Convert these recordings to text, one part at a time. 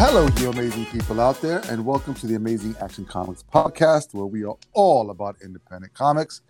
Hello, you amazing people out there, and welcome to the Amazing Action Comics podcast, where we are all about independent comics.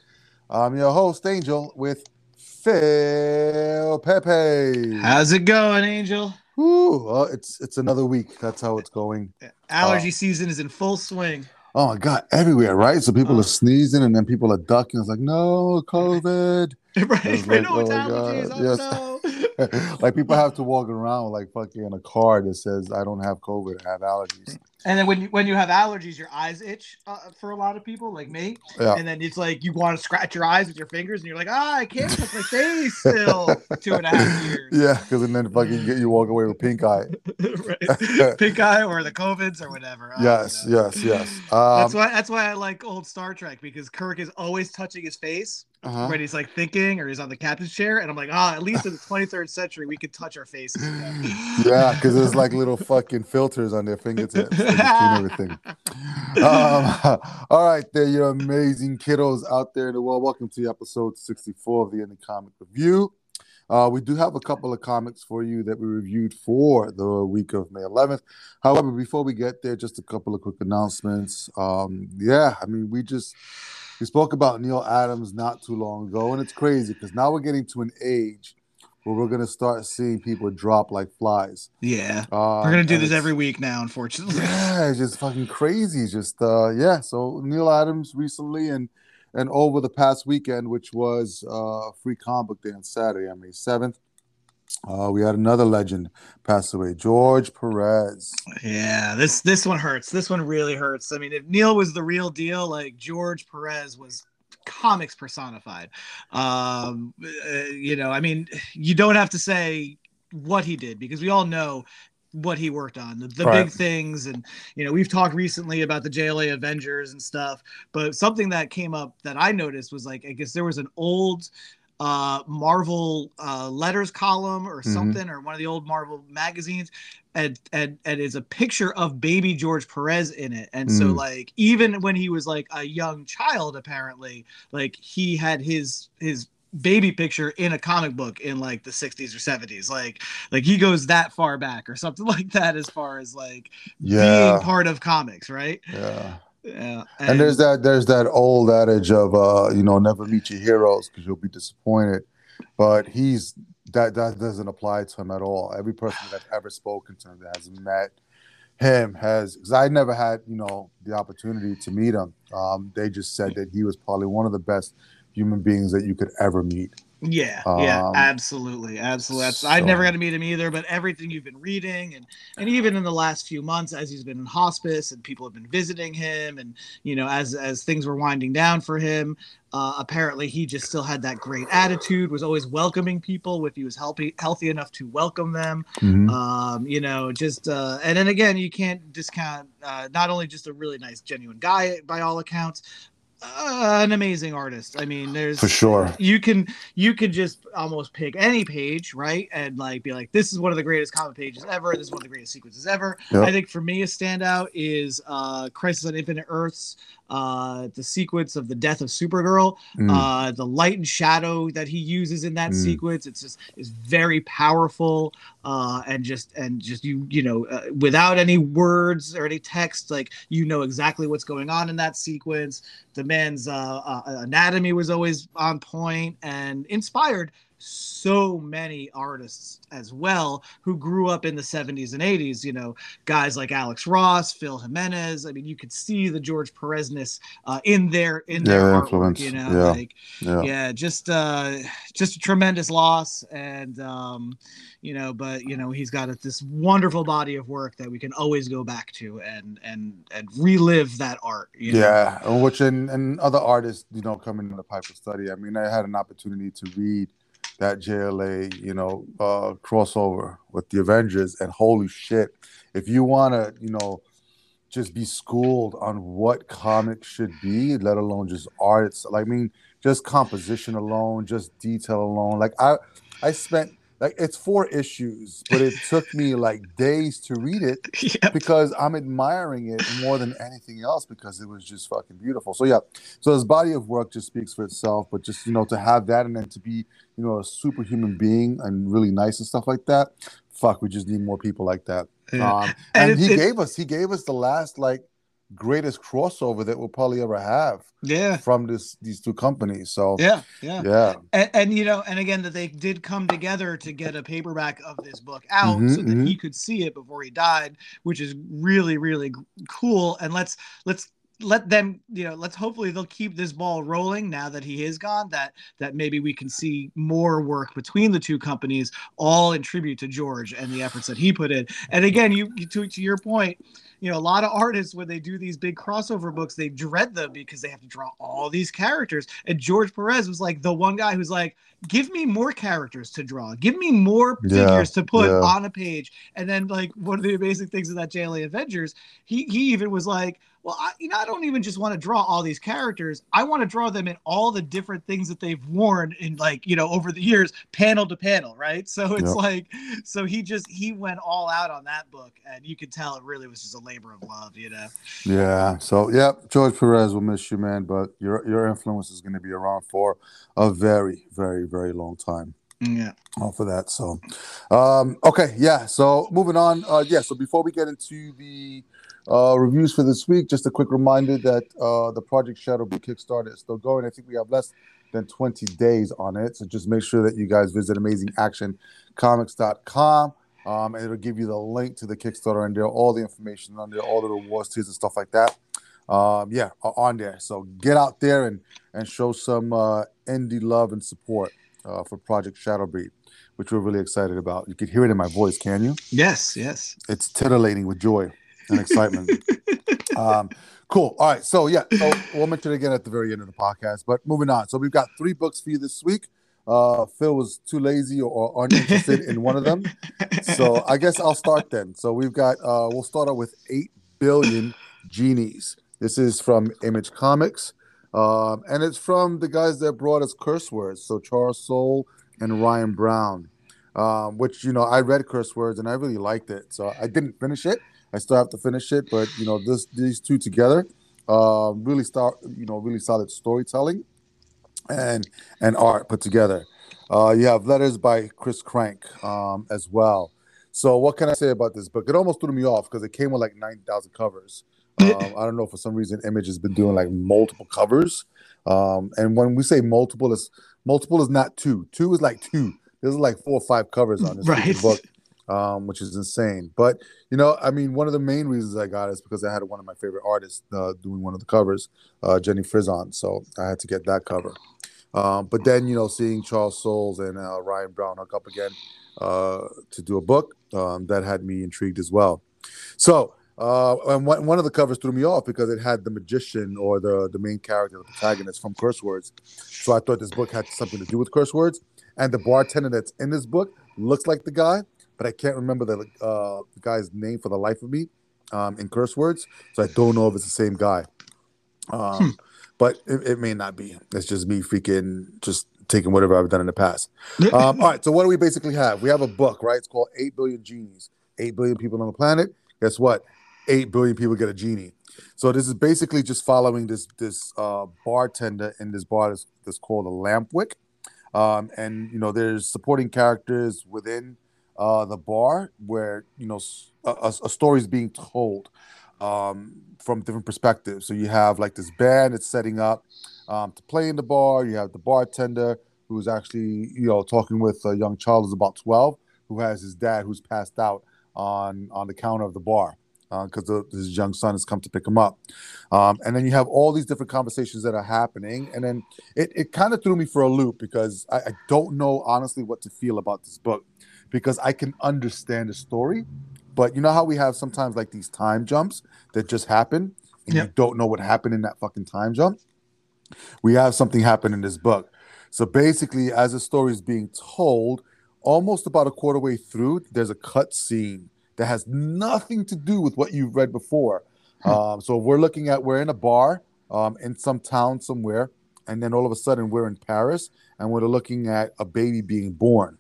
I'm your host, Angel, with Phil Pepe. How's it going, Angel? Ooh, well, it's it's another week. That's how it's going. Allergy Oh. season is in full swing. Oh my god, everywhere, right? So people Oh. are sneezing, and then people are ducking. It's like, no, COVID. right? Like, know oh allergies. God, Oh yes. no. like people have to walk around like fucking in a car that says, "I don't have COVID, I have allergies." And then when you when you have allergies, your eyes itch uh, for a lot of people, like me. Yeah. And then it's like you want to scratch your eyes with your fingers, and you're like, ah, I can't touch my face still. Two and a half years. Yeah, because then fucking you, get, you walk away with pink eye. right. Pink eye or the covids or whatever. Don't Yes, yes, yes. Um, That's why. That's why I like old Star Trek because Kirk is always touching his face uh-huh. when he's like thinking or he's on the captain's chair, and I'm like, ah, at least in the 23rd century we could touch our faces. Yeah, because there's like little fucking filters on their fingertips. They just clean everything. Um, all right, there, you amazing kiddos out there in the world. Welcome to episode 64 of the Indie Comic Review. Uh, we do have a couple of comics for you that we reviewed for the week of May 11th. However, before we get there, just a couple of quick announcements. Um, yeah, I mean, we just we spoke about Neal Adams not too long ago, and it's crazy because now we're getting to an age where we're gonna start seeing people drop like flies. Yeah, Um, we're gonna do this every week now, unfortunately. yeah, it's just fucking crazy. Just uh yeah. So Neal Adams recently and and over the past weekend, which was uh free comic book day on Saturday May 7th. Uh, we had another legend pass away, George Perez. Yeah, this this one hurts. This one really hurts. I mean, if Neal was the real deal, like George Perez was comics personified. Um, uh, you know, I mean, you don't have to say what he did because we all know what he worked on the, the Right. big things and you know we've talked recently about the jla avengers and stuff but something that came up that i noticed was like i guess there was an old uh marvel uh letters column or Mhm. something or one of the old marvel magazines and and and is a picture of baby george perez in it and so Mm. like even when he was like a young child apparently like he had his his baby picture in a comic book in like the 60s or 70s like like he goes that far back or something like that as far as like being part of comics right Yeah. Yeah And there's that there's that old adage of uh, you know, never meet your heroes because you'll be disappointed. But he's that that doesn't apply to him at all. Every person that I've ever spoken to him that has met him has because I never had, you know, the opportunity to meet him. Um, they just said that he was probably one of the best human beings that you could ever meet. Yeah, yeah, Um, absolutely, absolutely. That's, I never got to meet him either, but everything you've been reading, and and even in the last few months, as he's been in hospice, and people have been visiting him, and you know, as as things were winding down for him, uh, apparently he just still had that great attitude, was always welcoming people if he was healthy healthy enough to welcome them. Mhm. Um, you know, just uh, and then again, you can't discount uh, not only just a really nice, genuine guy by all accounts, uh, an amazing artist. I mean, there's For sure. you can you could just almost pick any page right and like be like this is one of the greatest comic pages ever this is one of the greatest sequences ever Yep. i think for me a standout is uh crisis on infinite earths uh the sequence of the death of supergirl Mm. uh the light and shadow that he uses in that Mm. sequence it's just is very powerful uh and just and just you you know uh, without any words or any text like you know exactly what's going on in that sequence the man's uh, uh anatomy was always on point and inspired so many artists as well who grew up in the 70s and 80s you know guys like alex ross phil jimenez i mean you could see the george perez-ness uh, in their in Yeah, their artwork influence. you know Yeah. like yeah. yeah just uh just a tremendous loss and um you know but you know he's got this wonderful body of work that we can always go back to and and and relive that art you know? Yeah, which and, and other artists, you know, coming in the Piper study. I mean, I had an opportunity to read that JLA, you know, uh, crossover with the Avengers, and holy shit, if you want to, you know, just be schooled on what comics should be, let alone just art. Like I mean, just composition alone, just detail alone. Like I, I spent like it's four issues, but it took me like days to read it yeah because I'm admiring it more than anything else because it was just fucking beautiful. So yeah, so his body of work just speaks for itself. But just you know to have that and then to be you know a superhuman being and really nice and stuff like that. fuck, we just need more people like that. Yeah. Um, And and it's- he it's- gave us he gave us the last like greatest crossover that we'll probably ever have yeah. from this these two companies. So Yeah, yeah, yeah, And, and you know, and again, that they did come together to get a paperback of this book out Mhm, so that he could see it before he died, which is really, really cool. And let's let's let them, you know, let's hopefully they'll keep this ball rolling now that he is gone. That that maybe we can see more work between the two companies, all in tribute to George and the efforts that he put in. And again, you, you to to your point, you know, a lot of artists when they do these big crossover books, they dread them because they have to draw all these characters. And George Perez was like the one guy who's like, give me more characters to draw, give me more Yeah, figures to put yeah. on a page. And then like one of the amazing things of that JLA Avengers, he he even was like, well, I, you know, I don't even just want to draw all these characters. I want to draw them in all the different things that they've worn in like, you know, over the years, panel to panel, right? So it's Yep. like, so he just he went all out on that book, and you could tell it really was just a labor of love, you know. yeah. So yeah, George Perez will miss you, man, but your your influence is going to be around for a very, very, very long time. Yeah. all for that. So, um, okay, yeah. So moving on. Uh, yeah. So before we get into the uh, reviews for this week, just a quick reminder that uh, the Project Shadow Bee Kickstarter is still going. I think we have less than 20 days on it. So just make sure that you guys visit amazingactioncomics.com. Um, and it'll give you the link to the Kickstarter and there, all the information on there, all the rewards, tiers, and stuff like that. Um, yeah, on there. So get out there and and show some uh, indie love and support uh, for Project Shadowbreed, which we're really excited about. You can hear it in my voice, can you? Yes. Yes. It's titillating with joy and excitement. um, cool. All right. So yeah, so we'll mention it again at the very end of the podcast. But moving on. So we've got three books for you this week. Uh, Phil was too lazy or, or uninterested in one of them, so I guess I'll start then. So we've got uh, we'll start out with eight billion genies. This is from Image Comics, um, and it's from the guys that brought us Curse Words. So Charles Soule and Ryan Browne, um, which you know I read Curse Words and I really liked it. So I didn't finish it. I still have to finish it, but you know this these two together, uh, really start you know really solid storytelling, and and art put together. Uh, you have letters by Chris Crank um, as well. So what can I say about this book? It almost threw me off because it came with like nine thousand covers. Um, I don't know for some reason Image has been doing like multiple covers, um, and when we say multiple, is multiple is not two. Two is like two. There's like four or five covers on this Right. book, um, which is insane. But you know, I mean, one of the main reasons I got it is because I had one of my favorite artists uh, doing one of the covers, uh, Jenny Frison. So I had to get that cover. Um, but then, you know, seeing Charles Soules and uh, Ryan Browne hook up again uh, to do a book, um, that had me intrigued as well. So, uh, and one, one of the covers threw me off because it had the magician or the, the main character, the protagonist from Curse Words. So I thought this book had something to do with Curse Words. And the bartender that's in this book looks like the guy, but I can't remember the, uh, guy's name for the life of me um, in Curse Words. So I don't know if it's the same guy. Um, But it, it may not be. It's just me freaking just taking whatever I've done in the past. Um, all right. So what do we basically have? We have a book, right? It's called Eight Billion Genies. Eight billion people on the planet. Guess what? Eight billion people get a genie. So this is basically just following this this uh, bartender in this bar that's, that's called a Lampwick, um, and you know there's supporting characters within uh, the bar where you know a story is being told um, from different perspectives. So you have like this band that's setting up um, to play in the bar. You have the bartender who's actually you know talking with a young child who's about twelve who has his dad who's passed out on on the counter of the bar because his young son has come to pick him up. Um, and then you have all these different conversations that are happening. And then it, it kind of threw me for a loop because I, I don't know honestly what to feel about this book because I can understand the story. But you know how we have sometimes like these time jumps that just happen and you don't know what happened in that fucking time jump? We have something happen in this book. So basically, as the story is being told, almost about a quarter way through, there's a cut scene that has nothing to do with what you've read before. Um, so we're looking at we're in a bar um, in some town somewhere, and then all of a sudden we're in Paris, and we're looking at a baby being born.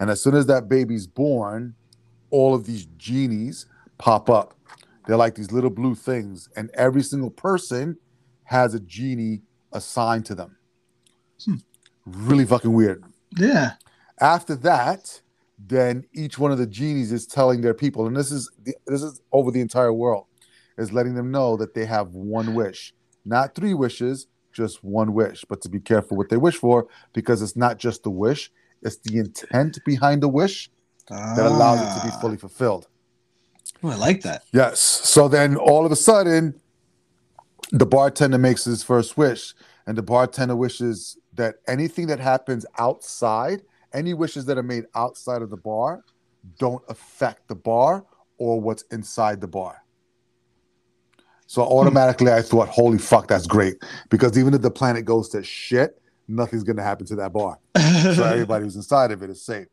And as soon as that baby's born, all of these genies pop up. They're like these little blue things, and every single person has a genie assigned to them. Hmm. Really fucking weird. yeah. After that, then each one of the genies is telling their people, and this is this is over the entire world, is letting them know that they have one wish, not three wishes, just one wish. But to be careful what they wish for, because it's not just the wish, it's the intent behind the wish that allows it to be Ah. fully fulfilled. Ooh, I like that. Yes. So then all of a sudden, the bartender makes his first wish, and the bartender wishes that anything that happens outside, any wishes that are made outside of the bar, don't affect the bar or what's inside the bar. So automatically, I thought, "Holy fuck, that's great!" Because even if the planet goes to shit, nothing's gonna happen to that bar so everybody who's inside of it is safe.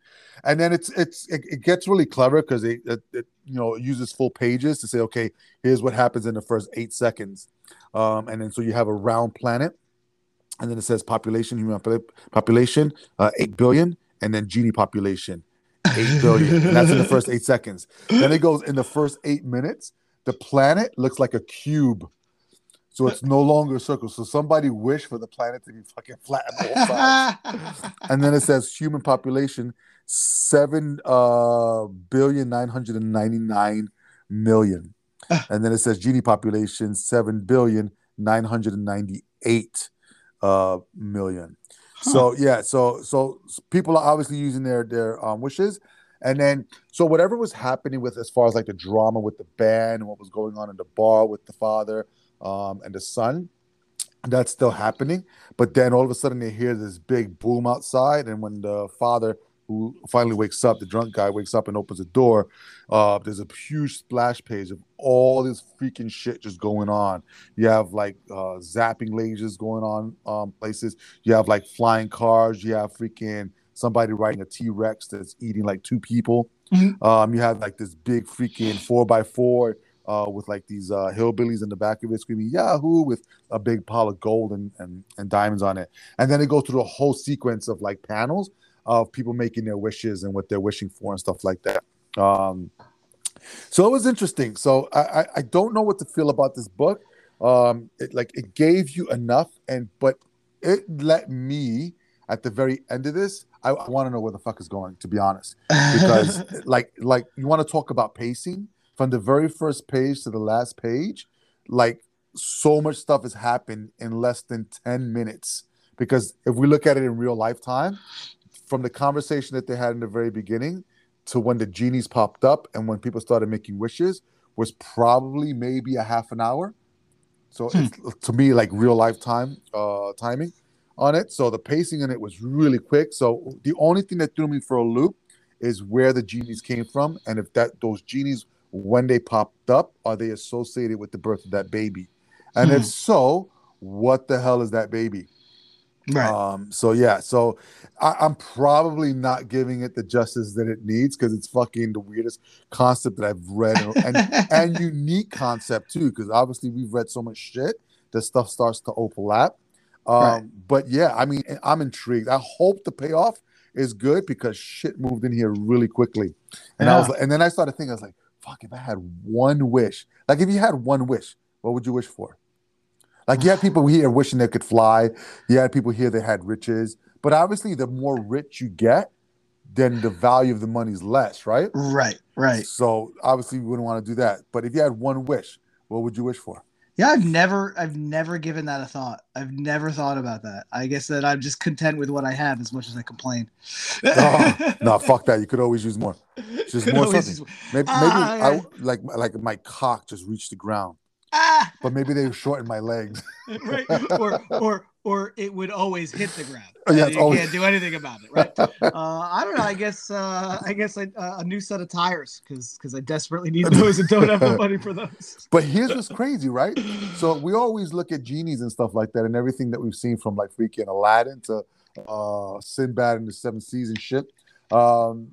And then it's it's it, it gets really clever because it, it, it you know uses full pages to say, okay, here's what happens in the first eight seconds, um, and then so you have a round planet, and then it says population, human popula- population, uh, eight billion, and then genie population, eight billion, that's in the first eight seconds. Then it goes in the first eight minutes. The planet looks like a cube. So it's no longer a circle. So somebody wished for the planet to be fucking flat on both sides. And then it says human population seven uh billion nine hundred and ninety nine million, and then it says genie population seven billion nine hundred and ninety eight uh million. So yeah, so so people are obviously using their their um, wishes, and then so whatever was happening with as far as like the drama with the band and what was going on in the bar with the father um and the son, that's still happening. But then all of a sudden they hear this big boom outside, and when the father, who finally wakes up, the drunk guy wakes up and opens the door, uh, there's a huge splash page of all this freaking shit just going on. You have like uh, zapping lasers going on um, places. You have like flying cars. You have freaking somebody riding a T Rex that's eating like two people. Mhm. Um, you have like this big freaking four by four. Uh, with like these uh, hillbillies in the back of it screaming Yahoo with a big pile of gold and, and, and diamonds on it. And then it goes through a whole sequence of like panels of people making their wishes and what they're wishing for and stuff like that. Um, so it was interesting. So I, I, I don't know what to feel about this book. Um, it like it gave you enough, and but it let me at the very end of this. I, I want to know where the fuck is going. To be honest, because like like you want to talk about pacing from the very first page to the last page, like so much stuff has happened in less than 10 minutes. Because if we look at it in real lifetime, from the conversation that they had in the very beginning to when the genies popped up and when people started making wishes was probably maybe a half an hour. So Hmm. it's, to me, like real lifetime uh, timing on it. So the pacing in it was really quick. So the only thing that threw me for a loop is where the genies came from, and if that those genies when they popped up are they associated with the birth of that baby, and Hmm. if so, what the hell is that baby? right. Um, so yeah, so I, I'm probably not giving it the justice that it needs because it's fucking the weirdest concept that I've read and and, unique concept too. Because obviously we've read so much shit that stuff starts to overlap. Um, Right. but yeah, I mean, I'm intrigued. I hope the payoff is good because shit moved in here really quickly, and I was, and then I started thinking, I was like, fuck, if I had one wish, like if you had one wish, what would you wish for? Like you had people here wishing they could fly. You had people here that had riches. But obviously, the more rich you get, then the value of the money is less, right? right. Right. So obviously, you wouldn't want to do that. But if you had one wish, what would you wish for? Yeah, I've never I've never given that a thought. I've never thought about that. I guess that I'm just content with what I have as much as I complain. Oh, no, fuck that. You could always use more. Just Could more something. just- Maybe, maybe Ah, I like like my cock just reached the ground, but maybe they shortened my legs. right. Or or or it would always hit the ground. Yeah, you always- can't do anything about it, right? Uh, I don't know. I guess uh, I guess I, uh, a new set of tires because because I desperately need those and don't have the money for those. But here's what's crazy, right? So we always look at genies and stuff like that, and everything that we've seen from like freaking Aladdin to uh Sinbad and the Seven Seas and shit. Um,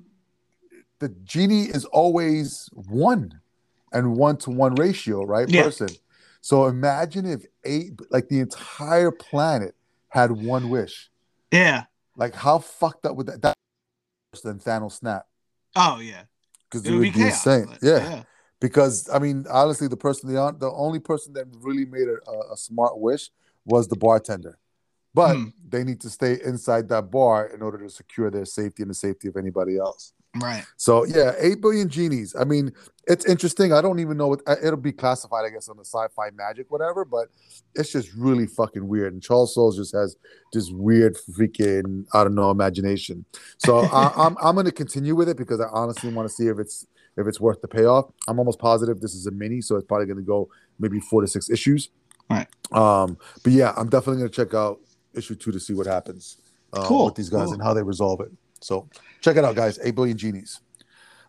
the genie is always one and one to one ratio, right? Yeah. Person. So imagine if eight, like the entire planet, had one wish. Yeah. Like how fucked up would that? That worse than Thanos snap Oh yeah. because It it would be be chaos. insane. but yeah. because I mean, honestly, the person the the only person that really made a, a, a smart wish was the bartender, but Hmm. they need to stay inside that bar in order to secure their safety and the safety of anybody else. Right. So yeah, eight billion genies. I mean, it's interesting. I don't even know what it'll be classified, I guess, on the sci-fi magic, whatever. But it's just really fucking weird. And Charles Soule just has this weird freaking I don't know imagination. So I, I'm I'm gonna continue with it because I honestly want to see if it's if it's worth the payoff. I'm almost positive this is a mini, so it's probably gonna go maybe four to six issues. Right. Um, but yeah, I'm definitely gonna check out issue two to see what happens uh, Cool, with these guys cool. and how they resolve it. So check it out, guys. Eight billion genies.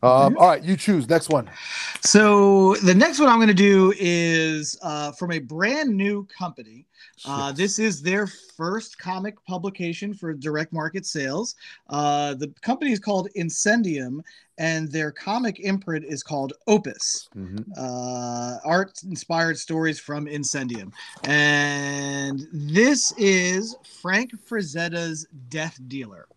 Um, all right, you choose next one. So the next one I'm going to do is uh, from a brand new company. Uh, this is their first comic publication for direct market sales. Uh, the company is called Incendium, and their comic imprint is called Opus. Mhm. Uh, art inspired stories from Incendium. And this is Frank Frazetta's Death Dealer.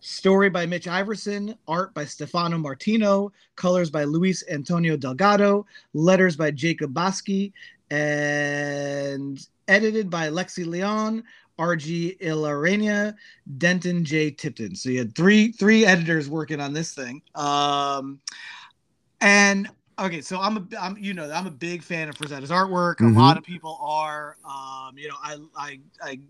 Story by Mitch Iverson, art by Stefano Martino, colors by Luis Antonio Delgado, letters by Jacob Baski, and edited by Lexi Leon, RG Ilarenia, Denton J. Tipton. So you had three three editors working on this thing. Um, and okay, so I'm a I'm you know I'm a big fan of Frazetta's artwork. Mhm. A lot of people are. Um, you know, I I I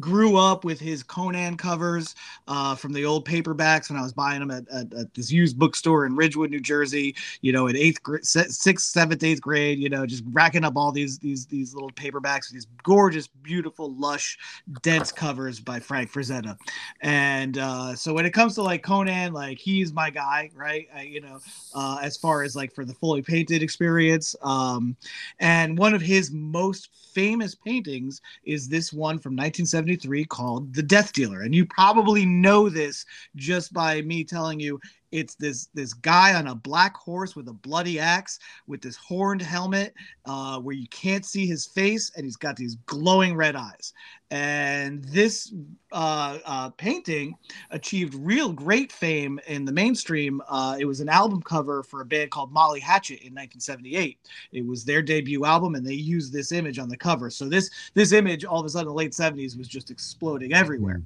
grew up with his Conan covers uh, from the old paperbacks when I was buying them at, at, at this used bookstore in Ridgewood, New Jersey. You know, in eighth grade, sixth, seventh, eighth grade. You know, just racking up all these these these little paperbacks, with these gorgeous, beautiful, lush, dense covers by Frank Frazetta. And uh, so when it comes to like Conan, like he's my guy, right? I, you know, uh, as far as like for the fully painted experience. Um, and one of his most famous paintings is this one from 1973 called The Death Dealer. And you probably know this just by me telling you it's this this guy on a black horse with a bloody axe with this horned helmet uh, where you can't see his face and he's got these glowing red eyes. And this uh, uh, painting achieved real great fame in the mainstream. Uh, it was an album cover for a band called molly hatchet in 1978 it was their debut album and they used this image on the cover. So this this image all of a sudden in the late 70s was just exploding everywhere.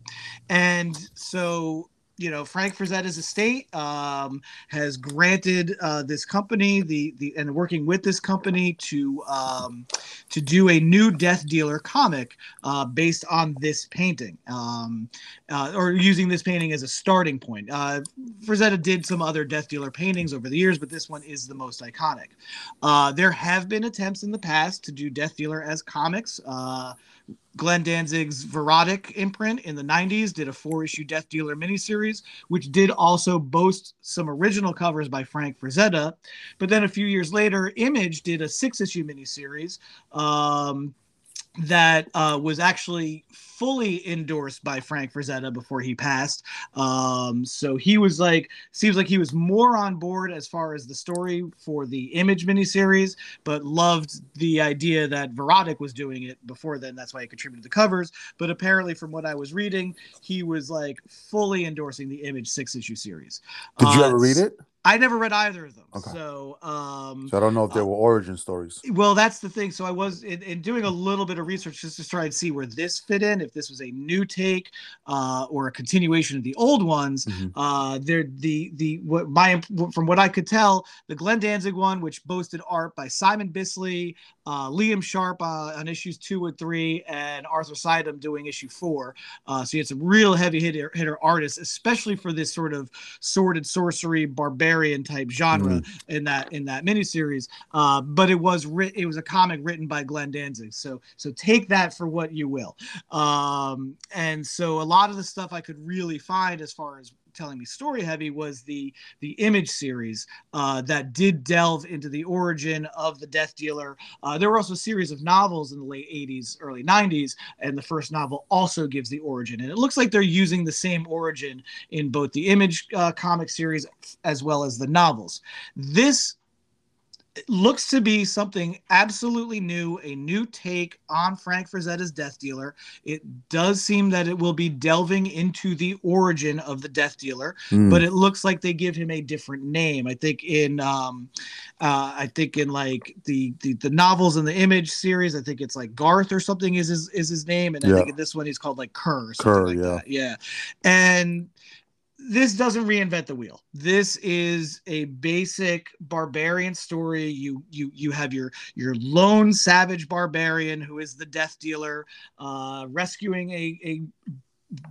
And so you know Frank Frazetta's estate um, has granted uh, this company the the and working with this company to um, to do a new Death Dealer comic uh, based on this painting um, uh, or using this painting as a starting point. Uh, Frazetta did some other Death Dealer paintings over the years, but this one is the most iconic. Uh, there have been attempts in the past to do Death Dealer as comics. Glenn Danzig's Verotik imprint in the 90s did a four issue Death Dealer miniseries, which did also boast some original covers by Frank Frazetta. But then a few years later, Image did a six issue miniseries um, that uh, was actually fully endorsed by Frank Frazetta before he passed. Um, so he was like, seems like he was more on board as far as the story for the Image miniseries, but loved the idea that Verotik was doing it before then. That's why he contributed the covers. But apparently, from what I was reading, he was like fully endorsing the Image six issue series. Did you Uh, ever read it? I never read either of them. Okay. So, um, So I don't know if there uh, were origin stories. well, that's the thing. So I was in, in doing a little bit of research just to try and see where this fit in, if this was a new take uh, or a continuation of the old ones. Mhm. Uh, there, the the what my from what I could tell, the Glenn Danzig one, which boasted art by Simon Bisley, uh, Liam Sharp uh, on issues two and three, and Arthur Suydam doing issue four. Uh, so you had some real heavy hitter, hitter artists, especially for this sort of sword and sorcery barbarian type genre in that in that miniseries. Uh, but it was writ- it was a comic written by Glenn Danzig. So so take that for what you will. Um, and so a lot of the stuff I could really find as far as telling me story heavy was the the image series uh, that did delve into the origin of the death dealer. Uh, there were also a series of novels in the late 80s early 90s and the first novel also gives the origin. And it looks like they're using the same origin in both the image uh, comic series as well as the novels. This looks to be something absolutely new, a new take on Frank Frazetta's Death Dealer. It does seem that it will be delving into the origin of the Death Dealer, Mm. but it looks like they give him a different name. I think in um uh I think in like the the, the novels in the image series, I think it's like Garth or something is his is his name. And I Yeah. think in this one he's called like Kerr Kerr, like yeah. that. Yeah. And this doesn't reinvent the wheel. This is a basic barbarian story. You you you have your your lone savage barbarian who is the death dealer, uh, rescuing a a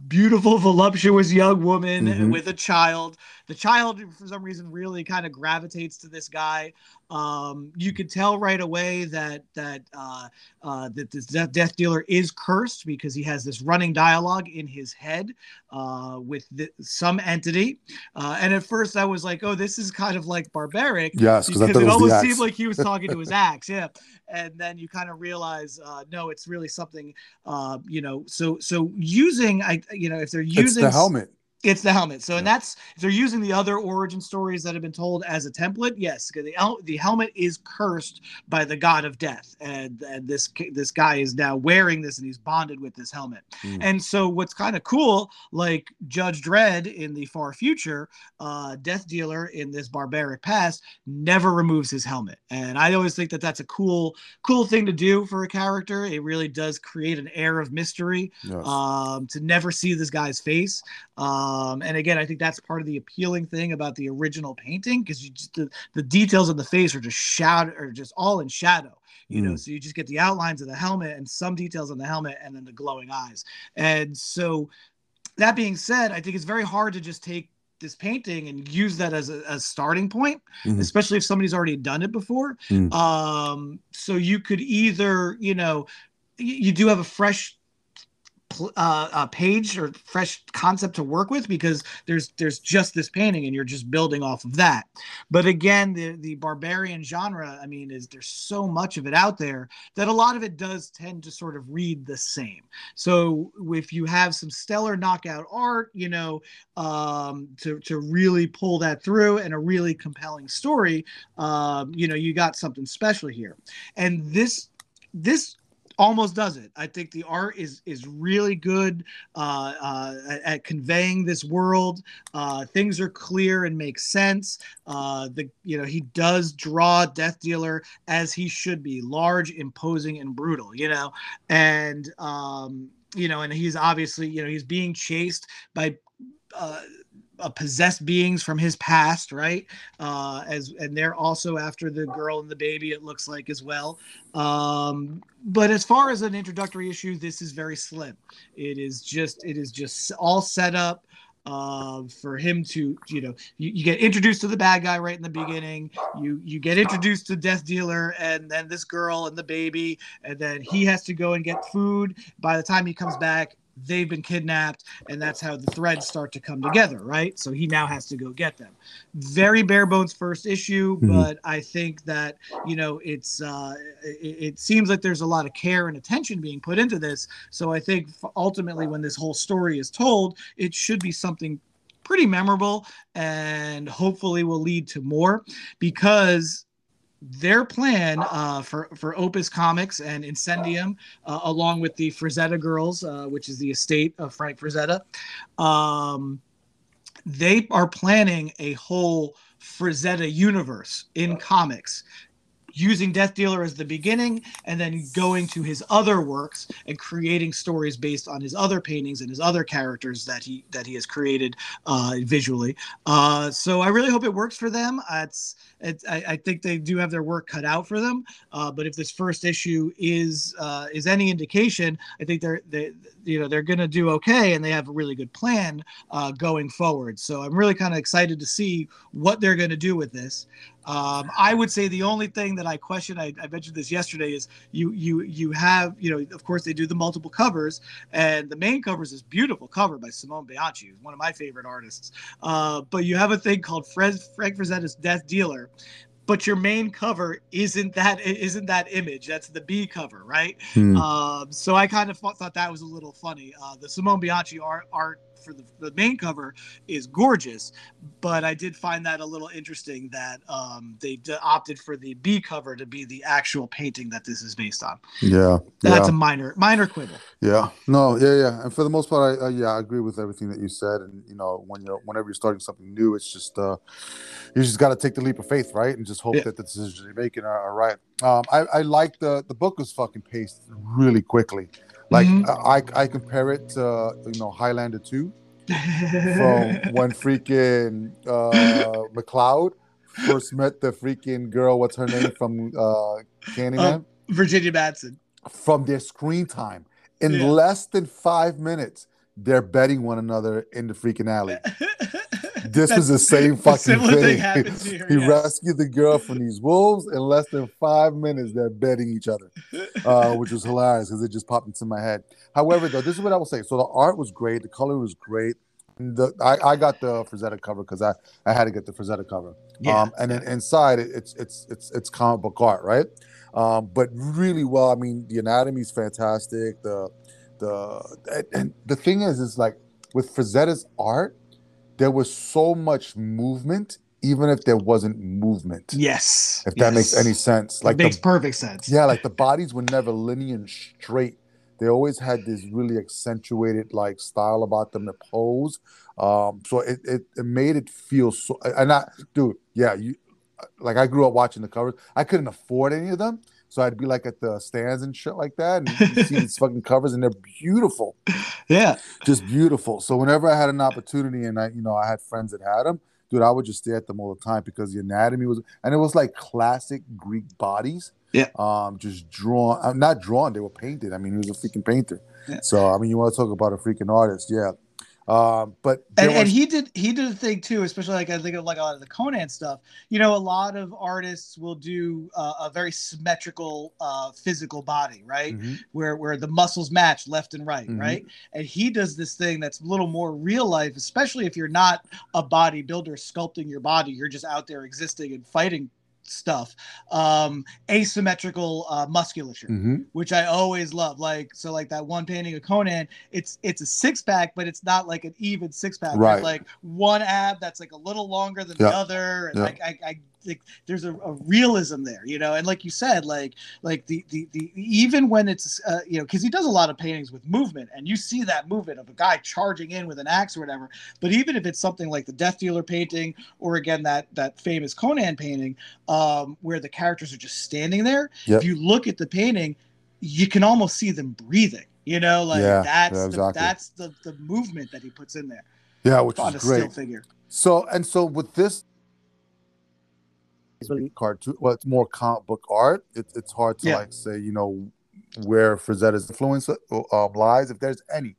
beautiful, voluptuous young woman mm-hmm. with a child. The child, for some reason, really kind of gravitates to this guy. Um, you could tell right away that that uh, uh, that this death dealer is cursed because he has this running dialogue in his head uh, with the, some entity. Uh, and at first, I was like, "Oh, this is kind of like barbaric." Yes, because it, it almost seemed like he was talking to his axe. Yeah, and then you kind of realize, uh, no, it's really something. Uh, you know, so so using, I you know, if they're using it's the helmet it's the helmet. So, and that's if they're using the other origin stories that have been told as a template, yes, the the helmet is cursed by the god of death, and, and this this guy is now wearing this, and he's bonded with this helmet. Mm. And so, what's kind of cool, like Judge Dredd in the far future, uh, Death Dealer in this barbaric past, never removes his helmet, and I always think that that's a cool cool thing to do for a character. It really does create an air of mystery yes. um, to never see this guy's face. Um, and again, I think that's part of the appealing thing about the original painting because you just the, the details on the face are just shadow or just all in shadow. You mm. know, so you just get the outlines of the helmet and some details on the helmet and then the glowing eyes. And so that being said, I think it's very hard to just take this painting and use that as a, starting point, mm-hmm. especially if somebody's already done it before. Mm. Um, so you could either, you know, you do have a fresh uh, a page or fresh concept to work with because there's there's just this painting and you're just building off of that. But again, the the barbarian genre, I mean, is there's so much of it out there that a lot of it does tend to sort of read the same. So if you have some stellar knockout art, you know, um, to to really pull that through and a really compelling story, um, you know, you got something special here. And this this almost does it. I think the art is is really good uh, uh, at conveying this world. Uh, things are clear and make sense. Uh, the you know he does draw Death Dealer as he should be, large, imposing, and brutal. You know, and um, you know, and he's obviously you know he's being chased by. Uh, possessed beings from his past, right? Uh, as and they're also after the girl and the baby. It looks like as well. Um, but as far as an introductory issue, this is very slim. It is just it is just all set up uh, for him to you know you, you, get introduced to the bad guy right in the beginning you you get introduced to death dealer and then this girl and the baby and then he has to go and get food by the time he comes back they've been kidnapped and that's how the threads start to come together right? So he now has to go get them. Very bare bones first issue mm-hmm. but i think that you know it's uh it, it, seems like there's a lot of care and attention being put into this. So i think ultimately when this whole story is told it should be something pretty memorable and hopefully will lead to more because their plan uh, for for Opus Comics and Incendium, uh, along with the Frazetta Girls, uh, which is the estate of Frank Frazetta, um, they are planning a whole Frazetta universe in comics using Death Dealer as the beginning and then going to his other works and creating stories based on his other paintings and his other characters that he that he has created uh, visually. Uh, so I really hope it works for them. It's, it's I, I, think they do have their work cut out for them. Uh, but if this first issue is uh, is any indication, I think they're they you know they're going to do okay and they have a really good plan uh, going forward. So I'm really kind of excited to see what they're going to do with this. Um, I would say the only thing that I question, I, I, mentioned this yesterday, is you you you have you know of course they do the multiple covers, and the main cover is this beautiful cover by Simone Bianchi, who's one of my favorite artists. Uh, but you have a thing called Fred, Frank Frazetta's Death Dealer, but your main cover isn't that isn't that image that's the b cover right hmm. um, so i kind of thought, thought that was a little funny uh, the simone bianchi art, art for the, the main cover is gorgeous, but I did find that a little interesting that um, they d- opted for the B cover to be the actual painting that this is based on. Yeah, that's yeah. a minor minor quibble. Yeah, no, yeah, yeah, and for the most part, I, uh, yeah, I agree with everything that you said. And you know, when you're whenever you're starting something new, it's just uh, you just got to take the leap of faith, right, and just hope yeah. that the decisions you're making are, are right. Um, I, I like the the book was fucking paced really quickly. Like mm-hmm. I, I compare it to you know Highlander two, from when freaking uh, MacLeod first met the freaking girl. What's her name from uh, Candyman? Um, Virginia Madsen. From their screen time in Yeah. less than five minutes, they're betting one another in the freaking alley. This was the same fucking thing thing. here, he yes. rescued the girl from these wolves in less than five minutes. They're betting each other, uh, which was hilarious because it just popped into my head. However, though, this is what I will say. So the art was great, the color was great. The I, I got the Frazetta cover because I, I had to get the Frazetta cover. Yeah. Um, and then inside it, it's it's it's it's comic book art, right? Um, but really well. I mean, the anatomy is fantastic. The the and, and the thing is, is like with Frazetta's art, there was so much movement, even if there wasn't movement. Yes. If that makes any sense, Like like makes the, perfect sense. yeah, like the bodies were never linear and straight. They always had this really accentuated like style about them to pose. Um, so it, it it made it feel so. And I, dude, yeah, you like I grew up watching the covers. I couldn't afford any of them, so I'd be like at the stands and shit like that, and you see these fucking covers, and they're beautiful, Yeah. just beautiful. So whenever I had an opportunity, and I, you know, I had friends that had them, dude, I would just stare at them all the time because the anatomy was, and it was like classic Greek bodies. Yeah. Um, just drawn, uh, not drawn, they were painted. I mean, he was a freaking painter. Yeah. So, I mean, you want to talk about a freaking artist, yeah. Um, but and, and he did he did a thing too, especially like I think of like a lot of the Conan stuff. You know, a lot of artists will do uh, a very symmetrical uh, physical body, right? Mhm. Where where the muscles match left and right, Mhm. right? And he does this thing that's a little more real life, especially if you're not a bodybuilder sculpting your body, you're just out there existing and fighting stuff. Um, asymmetrical uh, musculature Mhm. which I always love. Like so, like that one painting of Conan, it's it's a six pack, but it's not like an even six pack. Right. Like one ab that's like a little longer than Yeah. the other, and Yeah. like I, I think there's a, a realism there, you know. And like you said, like like the the, the even when it's uh, you know because he does a lot of paintings with movement, and you see that movement of a guy charging in with an axe or whatever. But even if it's something like the Death Dealer painting, or again that that famous Conan painting, um, where the characters are just standing there, Yep. if you look at the painting, you can almost see them breathing. You know, like Yeah, that's yeah, the, that's the the movement that he puts in there yeah, which on a is still great. figure. So and so with this cartoon, well, it's more comic book art. It's it's hard to Yeah. like say, you know, where Frazetta's influence uh, um, lies, if there's any.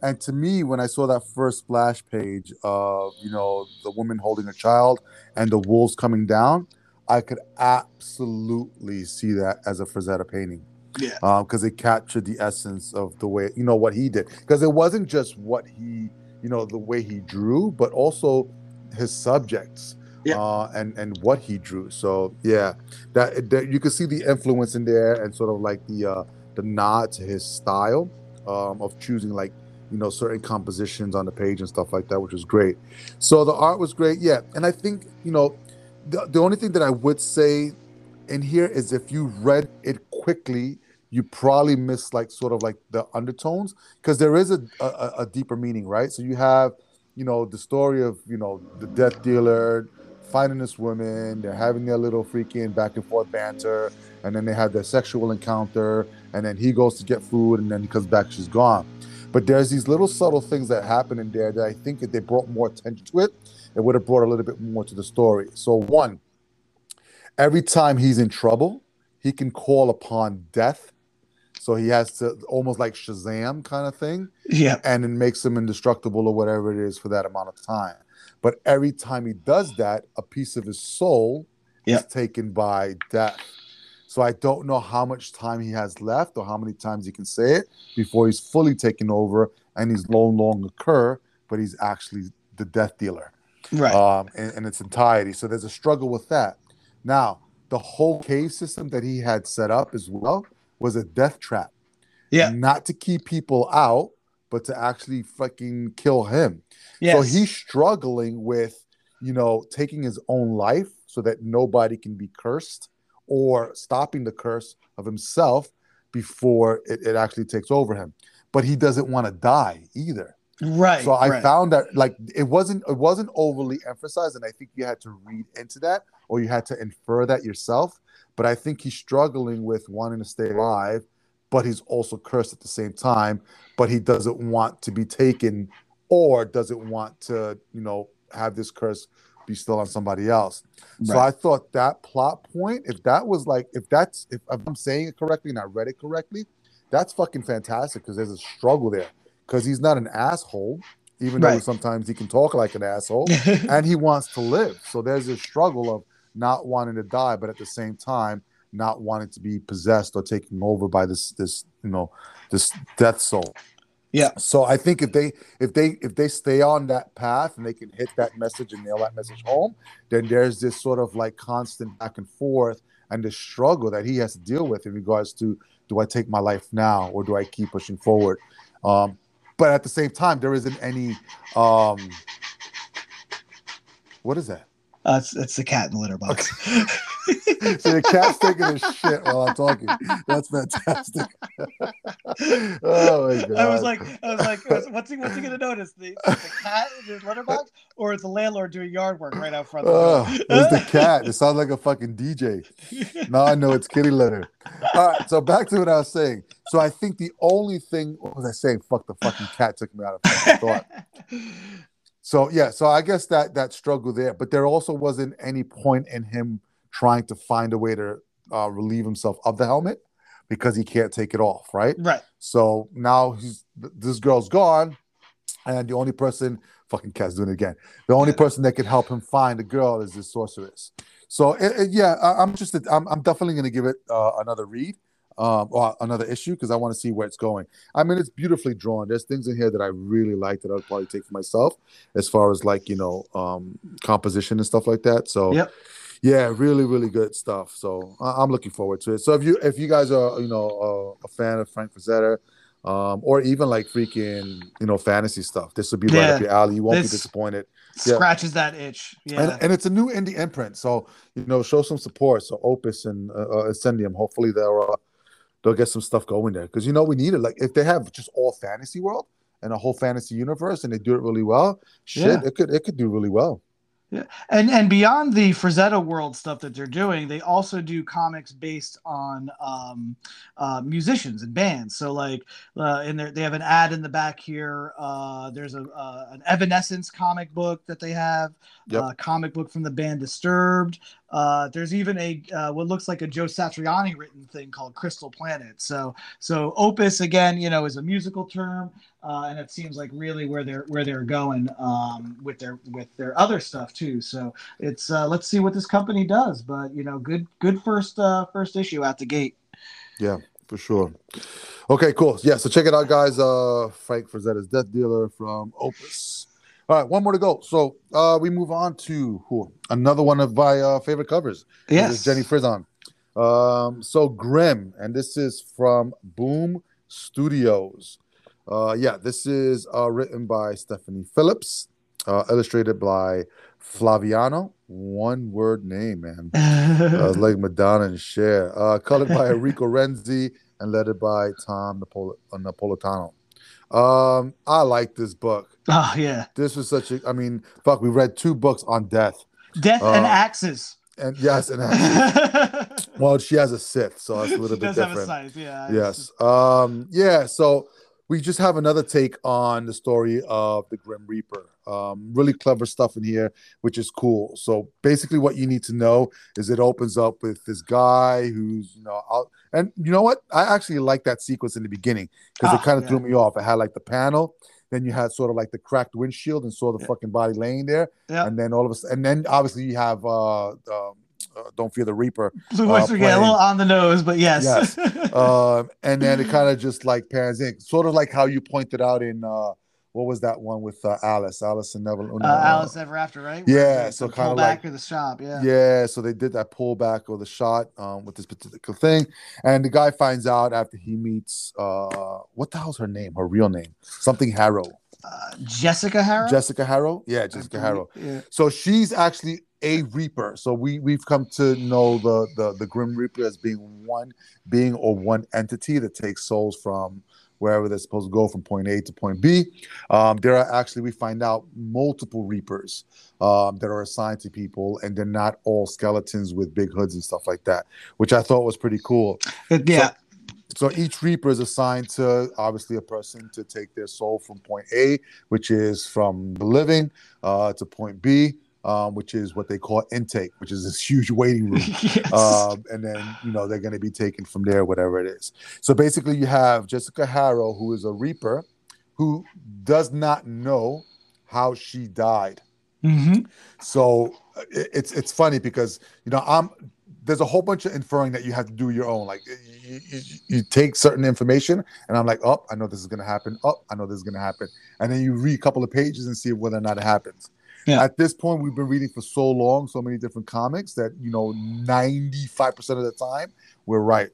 And to me, when I saw that first splash page of you know the woman holding a child and the wolves coming down, I could absolutely see that as a Frazetta painting Yeah. because it captured the essence of the way you know what he did because it wasn't just what he you know the way he drew but also his subjects Yeah. uh, and and what he drew. So yeah that, that you could see the influence in there and sort of like the uh the nod to his style um, of choosing like you know certain compositions on the page and stuff like that which was great. So the art was great yeah. And i think you know the, the only thing that i would say in here is if you read it quickly you probably miss like sort of like the undertones because there is a, a a deeper meaning right? So you have you know the story of you know the death dealer finding this woman they're having their little freaking back and forth banter and then they have their sexual encounter and then he goes to get food and then he comes back she's gone but there's these little subtle things that happen in there that i think if they brought more attention to it it would have brought a little bit more to the story so one every time he's in trouble he can call upon death so he has to almost like shazam kind of thing Yeah. and it makes him indestructible or whatever it is for that amount of time. But every time he does that, a piece of his soul Yep. is taken by death. So I don't know how much time he has left or how many times he can say it before he's fully taken over and he's no longer Kerr, but he's actually the death dealer Right. um, in, in its entirety. So there's a struggle with that. Now, the whole cave system that he had set up as well was a death trap. Yeah. Not to keep people out, but to actually fucking kill him. Yes. So he's struggling with, you know, taking his own life so that nobody can be cursed or stopping the curse of himself before it, it actually takes over him. But he doesn't want to die either. right. So I right. found that like it wasn't it wasn't overly emphasized, and I think you had to read into that or you had to infer that yourself. But I think he's struggling with wanting to stay alive, but he's also cursed at the same time. But he doesn't want to be taken or does it want to, you know, have this curse be still on somebody else? So I thought that plot point, if that was like, if that's, if, I'm saying it correctly and I read it correctly, that's fucking fantastic because there's a struggle there because he's not an asshole, even though sometimes he can talk like an asshole and he wants to live. So there's a struggle of not wanting to die, but at the same time, not wanting to be possessed or taken over by this this you know this death soul. Yeah. So I think if they if they if they stay on that path and they can hit that message and nail that message home, then there's this sort of like constant back and forth and the struggle that he has to deal with in regards to do I take my life now or do I keep pushing forward? Um, but at the same time, there isn't any um what is that? Uh, it's, it's the cat in the litter box. so the cat's taking a shit while I'm talking. That's fantastic. oh my god! I was like, I was like, what's he, what's he gonna notice? The, the cat in his litter box, or it's the landlord doing yard work right out front of oh, it's the cat. It sounds like a fucking DJ. Now I know it's kitty litter. All right, so back to what I was saying. So I think the only thing, what was I saying? Fuck the fucking cat took me out of thought. So yeah, so I guess that that struggle there, but there also wasn't any point in him trying to find a way to uh, relieve himself of the helmet because he can't take it off, right? right. So now he's th- this girl's gone, and the only person fucking cat's doing it again. The only person that could help him find the girl is this sorceress. So it, it- yeah, I, I'm interested. I'm, I'm definitely going to give it uh, another read, um, or another issue because I want to see where it's going. I mean, it's beautifully drawn. There's things in here that I really like that I'll probably take for myself, as far as like you know um, composition and stuff like that. So Yep. Yeah, really, really good stuff. So I- I'm looking forward to it. So if you if you guys are you know uh, a fan of Frank Frazetta, um, or even like freaking you know fantasy stuff, this would be right Yeah, up your alley. You won't this- be disappointed. Yeah. Scratches that itch. Yeah. And, and it's a new indie imprint, so you know show some support. So Opus and uh, uh, Ascendium, hopefully they'll uh, they'll get some stuff going there because you know we need it. Like if they have just all fantasy world and a whole fantasy universe and they do it really well, shit, Yeah. it could it could do really well. And and beyond the Frazetta World stuff that they're doing, they also do comics based on um, uh, musicians and bands. So like, uh, in there they have an ad in the back here. Uh, there's a uh, an Evanescence comic book that they have. Yep. Comic book from the band Disturbed. Uh, there's even a uh, what looks like a Joe Satriani written thing called Crystal Planet. So so Opus again, you know, is a musical term, uh, and it seems like really where they're where they're going um, with their with their other stuff too. So it's uh, let's see what this company does. But you know, good good first uh, first issue out the gate. Yeah, for sure. Okay, cool. Yeah, so check it out, guys. Uh Frank Frazetta's Death Dealer from Opus. All right, one more to go. So uh we move on to who? another one of my uh, favorite covers. This Yes, is Jenny Frison. Um, so Grim, and this is from Boom Studios. Uh, yeah, this is uh, written by Stephanie Phillips, uh, illustrated by Flaviano. One word name, man. Uh, like Madonna and Cher. Uh, colored by Enrico Renzi and lettered by Tom Napol- uh, Napolitano. Um, I like this book. oh yeah, This was such a. I mean, fuck. We read two books on death, death and Uh, axes. and yes, and actually, well, she has a Sith, so it's a little she bit does have a different. Yeah. Yes. just- Um, yeah, so we just have another take on the story of the Grim Reaper. Um, really clever stuff in here, which is cool. So basically, what you need to know is it opens up with this guy who's, you know, out, and you know what? I actually like that sequence in the beginning because Ah, it kind of yeah. threw me off. It had like the panel, then you had sort of like the cracked windshield and saw the Yeah. fucking body laying there, Yeah. and then all of a sudden, and then obviously you have uh, um, uh Don't Fear the Reaper Blue uh, yeah, a little on the nose, but yes. Yes. um, and then it kind of just like pans in, sort of like how you pointed out in uh, what was that one with uh, Alice, Alice and Neville, uh, Alice Ever After, right? Yeah, Where they- so kinda pullback like- of the shop. Yeah. yeah. so they did that pullback or the shot um, with this particular thing, and the guy finds out after he meets uh, what the hell's her name, her real name, something Harrow, Uh, Jessica Harrow. Jessica Harrow, yeah, Jessica Harrow. Yeah. So she's actually a Reaper. So we we've come to know the the the Grim Reaper as being one being or one entity that takes souls from wherever they're supposed to go from point A to point B. Um, there are actually we find out multiple Reapers um, that are assigned to people, and they're not all skeletons with big hoods and stuff like that, which I thought was pretty cool. It- yeah. So each Reaper is assigned to obviously a person to take their soul from point A, which is from the living, uh, to point B, um, which is what they call intake, which is this huge waiting room. yes. Um, and then, you know, they're going to be taken from there, whatever it is. So basically, you have Jessica Harrow, who is a Reaper, who does not know how she died. Mhm. So uh, it- it's it's funny because you know I'm there's a whole bunch of inferring that you have to do your own. Like you, you, you take certain information, and I'm like, oh, I know this is gonna happen. Oh, I know this is gonna happen, and then you read a couple of pages and see whether or not it happens. Yeah. At this point, we've been reading for so long, so many different comics that you know, 95 percent of the time we're right.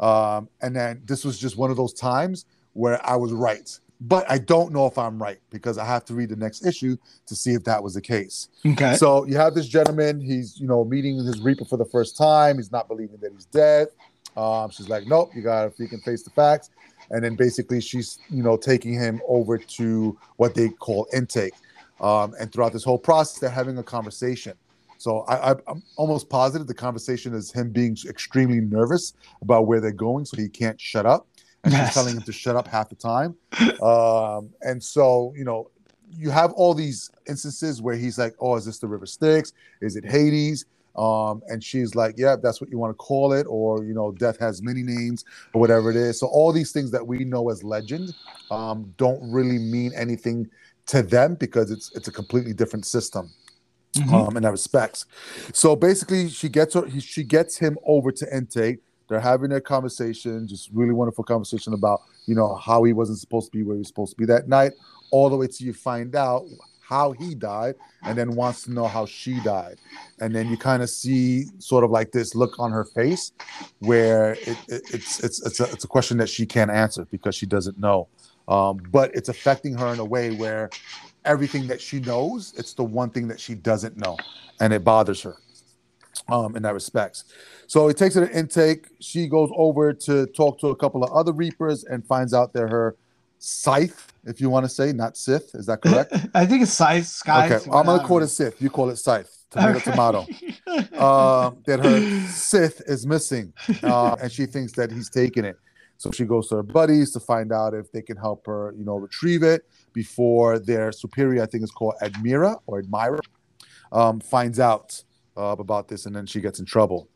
Um, and then this was just one of those times where I was right, but I don't know if I'm right because I have to read the next issue to see if that was the case. Okay. So you have this gentleman. He's you know meeting his reaper for the first time. He's not believing that he's dead. Um, she's like, nope, you gotta freaking face the facts. And then basically she's you know taking him over to what they call intake. Um, and throughout this whole process, they're having a conversation. So I, I, I'm almost positive the conversation is him being extremely nervous about where they're going, so he can't shut up. And Yes. she's telling him to shut up half the time. Um, and so you know you have all these instances where he's like, "Oh, is this the River Styx? Is it Hades?" Um, and she's like, "Yeah, that's what you want to call it," or you know, death has many names, or whatever it is. So all these things that we know as legend um, don't really mean anything to them because it's it's a completely different system Mhm. um, in that respects. So basically, she gets her, he, she gets him over to intake. They're having a conversation, just really wonderful conversation about you know how he wasn't supposed to be where he was supposed to be that night, all the way till you find out how he died, and then wants to know how she died, and then you kind of see sort of like this look on her face, where it, it, it's it's it's a, it's a question that she can't answer because she doesn't know, um, but it's affecting her in a way where everything that she knows, it's the one thing that she doesn't know, and it bothers her um, in that respects. So he takes her to intake. She goes over to talk to a couple of other Reapers and finds out they're her Scythe, if you want to say, not Sith. Is that correct? I think it's scythe. sky. okay, I'm gonna call it Sith. You call it Scythe. Tomato, tomato. Um, that her Sith is missing, uh, and she thinks that he's taking it. So she goes to her buddies to find out if they can help her, you know, retrieve it before their superior, I think it's called Admira or Admira, um, finds out uh, about this, and then she gets in trouble.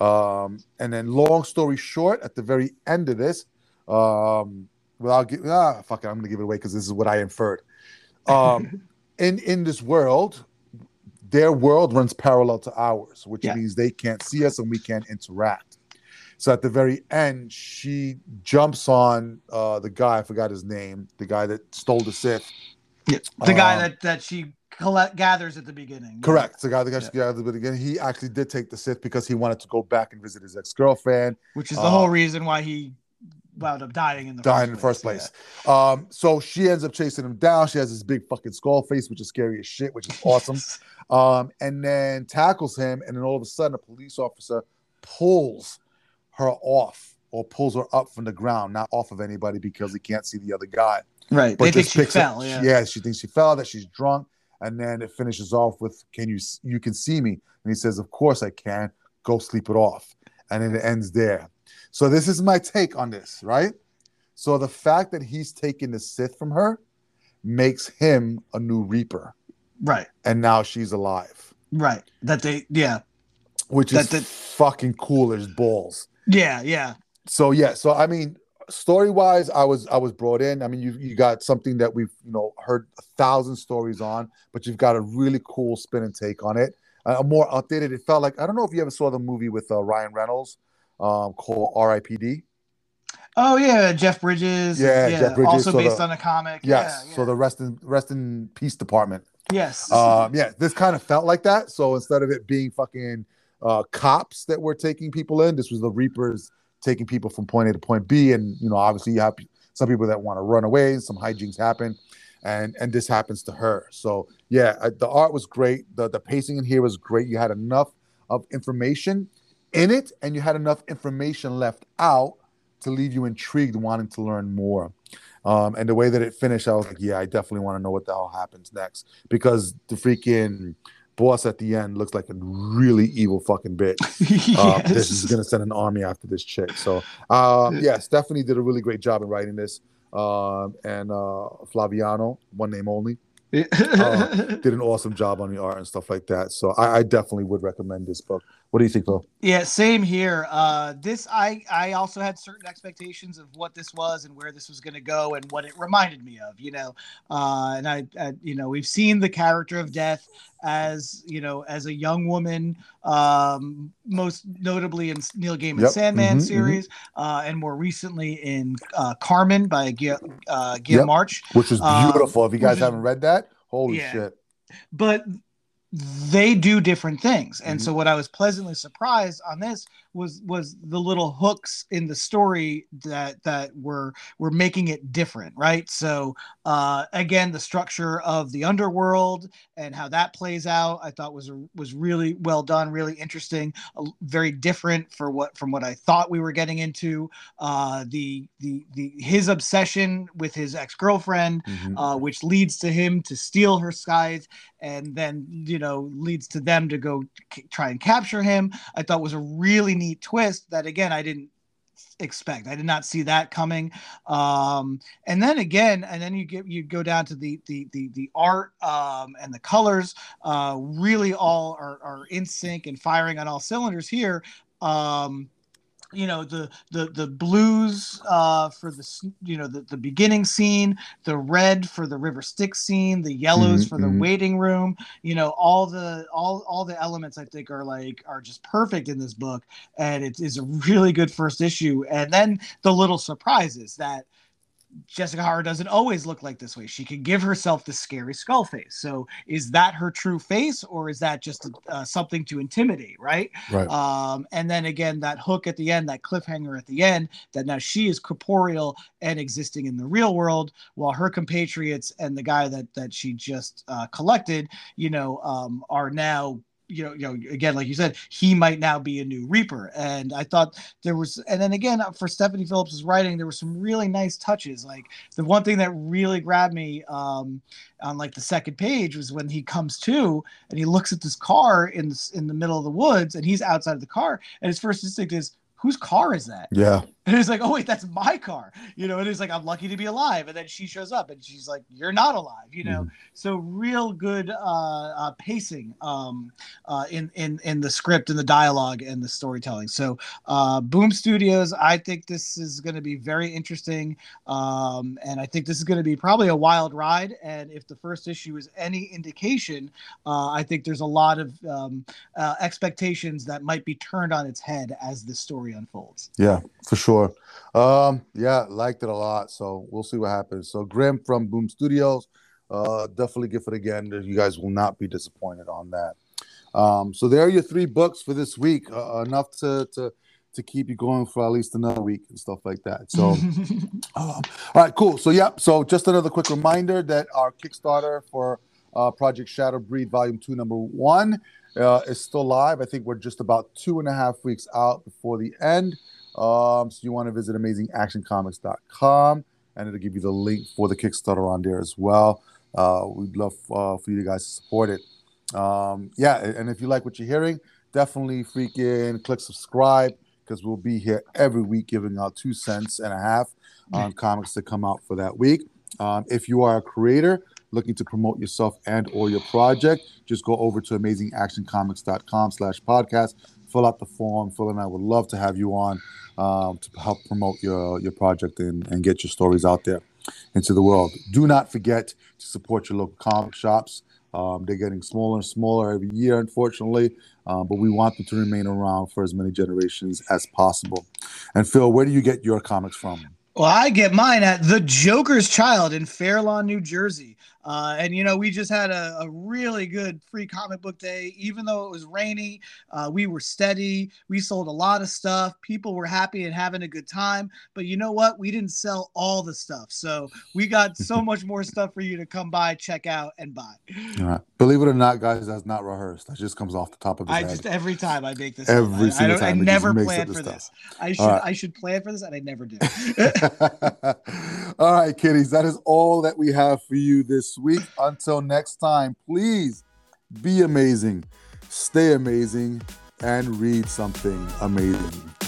Um, and then, long story short, at the very end of this, um, without gi- ah, fuck it, I'm gonna give it away because this is what I inferred. Um, in in this world, their world runs parallel to ours, which Yeah. means they can't see us and we can't interact. So at the very end, she jumps on uh, the guy. I forgot his name. The guy that stole the Sith. Yeah, the guy Um, that that she collect, gathers at the beginning. Yeah. Correct. The guy. that she guy. at the beginning. he actually did take the Sith because he wanted to go back and visit his ex girlfriend. Which is the Uh, whole reason why he wound up dying in the Dying first in the first place. place. Um, so she ends up chasing him down. She has this big fucking skull face, which is scary as shit, which is awesome. um, and then tackles him, and then all of a sudden, a police officer pulls her off or pulls her up from the ground, not off of anybody because he can't see the other guy. Right. But they think just she picks up- fell. Yeah. she thinks she fell, that she's drunk, and then it finishes off with, "Can you you can see me?" And he says, "Of course I can. Go sleep it off." And it ends there. So this is my take on this, right? So the fact that he's taking the Sith from her makes him a new Reaper, Right. and now she's alive, Right. That they. Yeah. which is That- that- fucking cool as balls. Yeah. Yeah. so yeah so i mean story wise i was i was brought in i mean you you got something that we've you know heard a thousand stories on but you've got a really cool spin and take on it uh, more updated it felt like i don't know if you ever saw the movie with uh, ryan reynolds um called R.I.P.D. Oh yeah, Jeff Bridges. Yeah, Jeff Bridges, Also so based the- on a comic. yes Yeah, yeah. so the rest in rest in peace department yes. um yeah this kind of felt like that so instead of it being fucking uh cops that were taking people in. This was the reapers taking people from point a to point b. And you know obviously you have some people that want to run away some hijinks happen. And and this happens to her. So yeah the art was great. The the pacing in here was great. You had enough of information in it and you had enough information left out to leave you intrigued wanting to learn more. Um, and the way that it finished, I was like, yeah, I definitely want to know what the hell happens next. Because the freaking boss at the end looks like a really evil fucking bitch. Uh, this is gonna send an army after this chick. So um, yeah, Stephanie did a really great job in writing this. Um, and uh, Flaviano, one name only, uh, did an awesome job on the art and stuff like that. So I, I definitely would recommend this book. What do you think, Phil? Yeah, same here. Uh, this I I also had certain expectations of what this was and where this was going to go and what it reminded me of. You know, uh, and I, I, you know we've seen the character of death as you know as a young woman, um, most notably in Neil Gaiman's Yep. Sandman Mhm, series, uh, and more recently in uh, Carmen by Guy, uh, Guillaume Yep. March. Which was Um, beautiful. if you guys is- haven't read that, holy Yeah. shit. but they do different things and Mhm. so what i was pleasantly surprised on this was was the little hooks in the story that that were were making it different right so uh again the structure of the underworld and how that plays out i thought was was really well done really interesting uh, very different for what from what i thought we were getting into uh the the the his obsession with his ex-girlfriend Mhm. uh, which leads to him to steal her scythe and then you know leads to them to go c- try and capture him i thought was a really neat twist that again i didn't expect. I did not see that coming. Um and then again and then you get you go down to the the the, the art um and the colors uh really all are, are in sync and firing on all cylinders here. Um you know the the the blues uh for the you know the, the beginning scene the red for the river styx scene the yellows Mhm, for the mhm. waiting room you know all the all all the elements i think are like are just perfect in this book and it is a really good first issue and then the little surprises that Jessica Harrow doesn't always look like this way. She can give herself the scary skull face. So is that her true face, or is that just uh, something to intimidate? Right. Right. Um, and then again, that hook at the end, that cliffhanger at the end, that now she is corporeal and existing in the real world, while her compatriots and the guy that that she just uh, collected, you know, um, are now. You know, you know, again, like you said, he might now be a new Reaper, and I thought there was, and then again for Stephanie Phillips's writing, there were some really nice touches. Like the one thing that really grabbed me um, on like the second page was when he comes to and he looks at this car in in the middle of the woods, and he's outside of the car, and his first instinct is, "Whose car is that?" Yeah. And he's like, "Oh wait, that's my car," you know. And he's like, "I'm lucky to be alive." And then she shows up, and she's like, "You're not alive," you know. So real good uh, uh, pacing um, uh, in in in the script and the dialogue and the storytelling. So uh, Boom Studios, I think this is going to be very interesting, um, and I think this is going to be probably a wild ride. And if the first issue is any indication, uh, I think there's a lot of um, uh, expectations that might be turned on its head as the story unfolds. Yeah, for sure. Um, yeah, liked it a lot. So we'll see what happens. So Grim from Boom Studios, uh, definitely give it again. You guys will not be disappointed on that. Um, so there are your three books for this week. Uh, enough to to to keep you going for at least another week and stuff like that. So um, all right, cool. So yeah, so just another quick reminder that our Kickstarter for uh, Project Shadow Breed Volume Two, Number One, uh, is still live. I think we're just about two and a half weeks out before the end. Um, so you want to visit amazingactioncomics.com and it'll give you the link for the Kickstarter on there as well. Uh, we'd love uh, for you guys to support it. Um, yeah, and if you like what you're hearing, definitely freaking click subscribe because we'll be here every week giving out two cents and a half on comics that come out for that week. Um, if you are a creator looking to promote yourself and or your project, just go over to amazingactioncomics.com slash podcast, fill out the form. Phil and I would love to have you on um, to help promote your, your project and, and get your stories out there into the world. Do not forget to support your local comic shops. Um, they're getting smaller and smaller every year, unfortunately, uh, but we want them to remain around for as many generations as possible. And Phil, where do you get your comics from? Well, I get mine at The Joker's Child in Fair Lawn, New Jersey. Uh, and, you know, we just had a, a, really good free comic book day. Even though it was rainy, uh, we were steady. We sold a lot of stuff. People were happy and having a good time. But you know what? We didn't sell all the stuff. So we got so much more stuff for you to come by, check out, and buy. All right. Believe it or not, guys, that's not rehearsed. That just comes off the top of his I head. just every time I make this. Every I, single I, time. I never planned for the this. stuff. I should right. I should plan for this, and I never do. all right, kiddies, that is all that we have for you week. Until next time, please be amazing, stay amazing, and read something amazing.